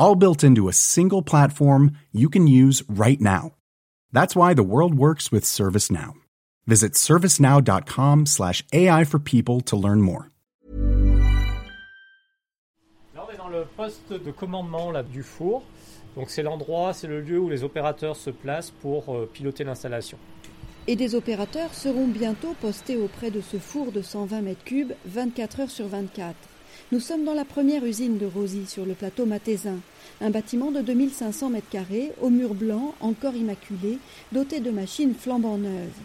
all built into a single platform you can use right now. That's why the world works with ServiceNow. Visit servicenow.com slash AI for people to learn more. Là, on est dans le poste de commandement là, du four. Donc c'est l'endroit, c'est le lieu où les opérateurs se placent pour euh, piloter l'installation. Et des opérateurs seront bientôt postés auprès de ce four de 120 mètres cubes 24 heures sur 24. Nous sommes dans la première usine de Rosy sur le plateau Matézin, un bâtiment de 2500 mètres carrés, aux murs blancs, encore immaculés, doté de machines flambant neuves.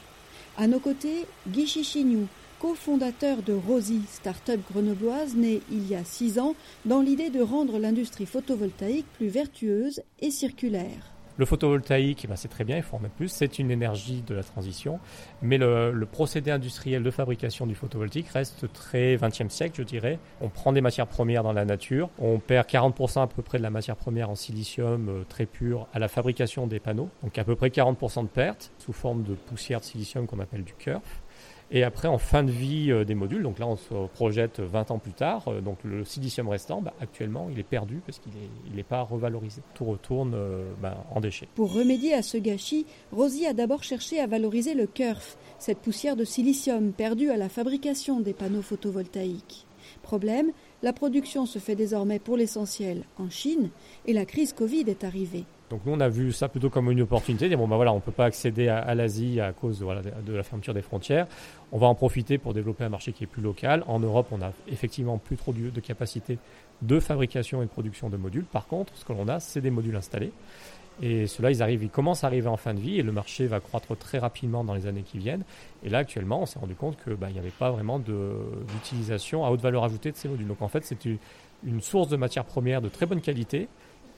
À nos côtés, Guy Chichignou, cofondateur de Rosy, start-up grenobloise née il y a six ans dans l'idée de rendre l'industrie photovoltaïque plus vertueuse et circulaire. Le photovoltaïque, eh ben, c'est très bien, il faut en mettre plus, c'est une énergie de la transition, mais le, procédé industriel de fabrication du photovoltaïque reste très 20e siècle, je dirais. On prend des matières premières dans la nature, on perd 40% à peu près de la matière première en silicium euh, très pur à la fabrication des panneaux, donc à peu près 40% de pertes sous forme de poussière de silicium qu'on appelle du curf. Et après, en fin de vie euh, des modules, donc là on se projette 20 ans plus tard, euh, donc le silicium restant, bah, actuellement, il est perdu parce qu'il n'est pas revalorisé. Tout retourne euh, bah, en déchets. Pour remédier à ce gâchis, Rosy a d'abord cherché à valoriser le kerf, cette poussière de silicium perdue à la fabrication des panneaux photovoltaïques. Problème, la production se fait désormais pour l'essentiel en Chine et la crise Covid est arrivée. Donc nous, on a vu ça plutôt comme une opportunité. Dire, bon, ben voilà, on ne peut pas accéder à, l'Asie à cause de, la fermeture des frontières. On va en profiter pour développer un marché qui est plus local. En Europe, on n'a effectivement plus trop de, capacité de fabrication et de production de modules. Par contre, ce que l'on a, c'est des modules installés. Et ceux-là, ils, arrivent, commencent à arriver en fin de vie et le marché va croître très rapidement dans les années qui viennent. Et là, actuellement, on s'est rendu compte qu'il bah, n'y avait pas vraiment d'utilisation à haute valeur ajoutée de ces modules. Donc en fait, c'est une source de matières premières de très bonne qualité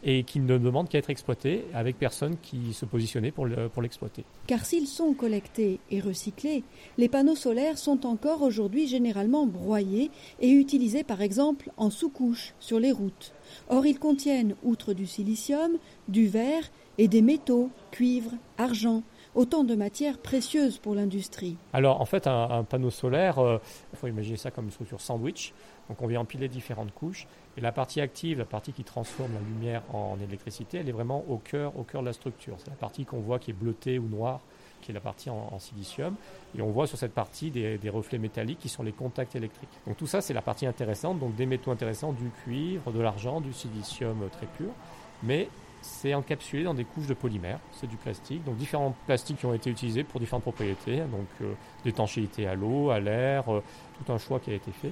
et qui ne demande qu'à être exploité avec personne qui se positionnait pour l'exploiter. Car s'ils sont collectés et recyclés, les panneaux solaires sont encore aujourd'hui généralement broyés et utilisés par exemple en sous-couche sur les routes. Or ils contiennent, outre du silicium, du verre et des métaux, cuivre, argent, autant de matières précieuses pour l'industrie. Alors en fait un, panneau solaire, euh, il faut imaginer ça comme une structure sandwich, donc on vient empiler différentes couches et la partie active, la partie qui transforme la lumière en électricité, elle est vraiment au cœur, au cœur de la structure. C'est la partie qu'on voit qui est bleutée ou noire, qui est la partie en, silicium. Et on voit sur cette partie des, reflets métalliques qui sont les contacts électriques. Donc tout ça, c'est la partie intéressante. Donc des métaux intéressants, du cuivre, de l'argent, du silicium très pur. Mais c'est encapsulé dans des couches de polymère, c'est du plastique, donc différents plastiques qui ont été utilisés pour différentes propriétés, donc euh, d'étanchéité à l'eau, à l'air, euh, tout un choix qui a été fait.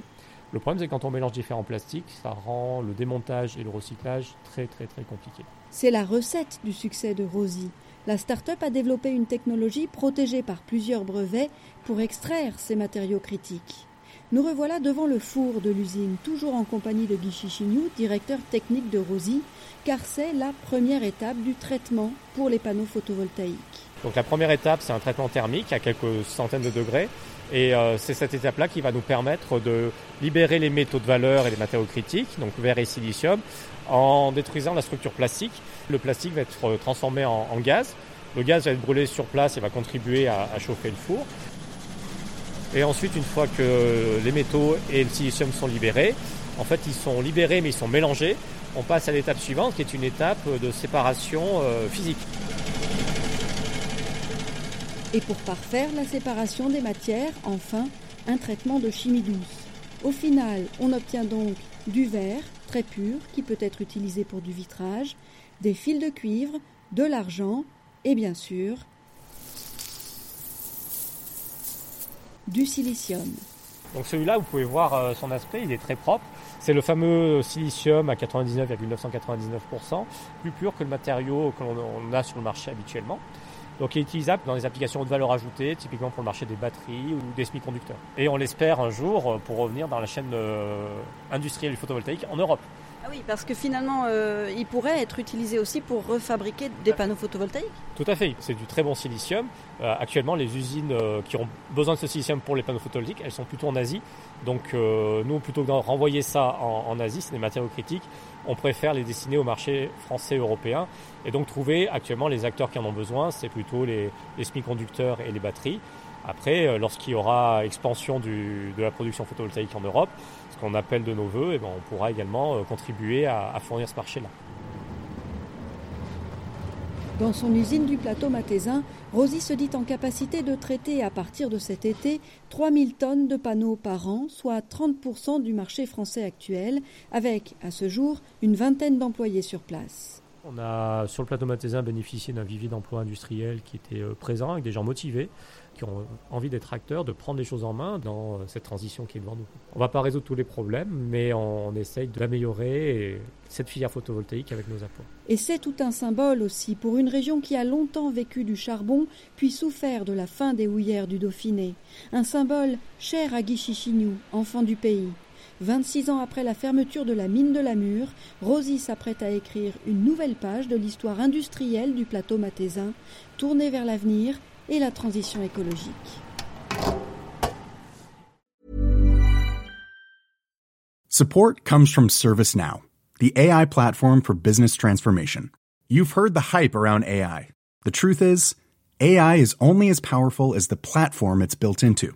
Le problème, c'est quand on mélange différents plastiques, ça rend le démontage et le recyclage très très très compliqué. C'est la recette du succès de Rosy. La start-up a développé une technologie protégée par plusieurs brevets pour extraire ces matériaux critiques. Nous revoilà devant le four de l'usine, toujours en compagnie de Guy Chichignou, directeur technique de Rosy, car c'est la première étape du traitement pour les panneaux photovoltaïques. Donc la première étape, c'est un traitement thermique à quelques centaines de degrés. Et euh, c'est cette étape-là qui va nous permettre de libérer les métaux de valeur et les matériaux critiques, donc verre et silicium, en détruisant la structure plastique. Le plastique va être transformé en, gaz. Le gaz va être brûlé sur place et va contribuer à, chauffer le four. Et ensuite, une fois que les métaux et le silicium sont libérés, en fait, ils sont libérés mais ils sont mélangés. On passe à l'étape suivante qui est une étape de séparation euh, physique et pour parfaire la séparation des matières, enfin, un traitement de chimie douce. Au final, on obtient donc du verre très pur qui peut être utilisé pour du vitrage, des fils de cuivre, de l'argent et bien sûr du silicium. Donc celui-là, vous pouvez voir euh, son aspect, il est très propre. C'est le fameux silicium à 99,999%, plus pur que le matériau que l'on a sur le marché habituellement. Donc il est utilisable dans des applications de valeur ajoutée, typiquement pour le marché des batteries ou des semi-conducteurs. Et on l'espère un jour euh, pour revenir dans la chaîne euh, industrielle du photovoltaïque en Europe. Ah oui, parce que finalement, euh, il pourrait être utilisé aussi pour refabriquer des panneaux photovoltaïques Tout à fait, c'est du très bon silicium. Euh, actuellement, les usines euh, qui ont besoin de ce silicium pour les panneaux photovoltaïques, elles sont plutôt en Asie. Donc nous, plutôt que de renvoyer ça en, Asie, c'est des matériaux critiques, on préfère les destiner au marché français européen. Et donc trouver actuellement les acteurs qui en ont besoin, c'est plutôt les, semi-conducteurs et les batteries. Après, lorsqu'il y aura expansion de la production photovoltaïque en Europe, ce qu'on appelle de nos voeux, eh ben, on pourra également euh, contribuer à, fournir ce marché-là. Dans son usine du plateau matézin, Rosy se dit en capacité de traiter à partir de cet été 3000 tonnes de panneaux par an, soit 30% du marché français actuel, avec à ce jour une vingtaine d'employés sur place. On a sur le plateau matézin bénéficié d'un vivier d'emploi industriel qui était euh, présent avec des gens motivés qui ont envie d'être acteurs, de prendre les choses en main dans euh, cette transition qui est devant nous. On ne va pas résoudre tous les problèmes, mais on, essaye d'améliorer cette filière photovoltaïque avec nos apports. Et c'est tout un symbole aussi pour une région qui a longtemps vécu du charbon, puis souffert de la fin des houillères du Dauphiné. Un symbole cher à Guy Chichignou, enfant du pays. 26 ans après la fermeture de la mine de la Mure, Rosy s'apprête à écrire une nouvelle page de l'histoire industrielle du plateau matézin, tournée vers l'avenir et la transition écologique. Support comes from ServiceNow, the AI platform for business transformation. You've heard the hype around AI. The truth is, AI is only as powerful as the platform it's built into.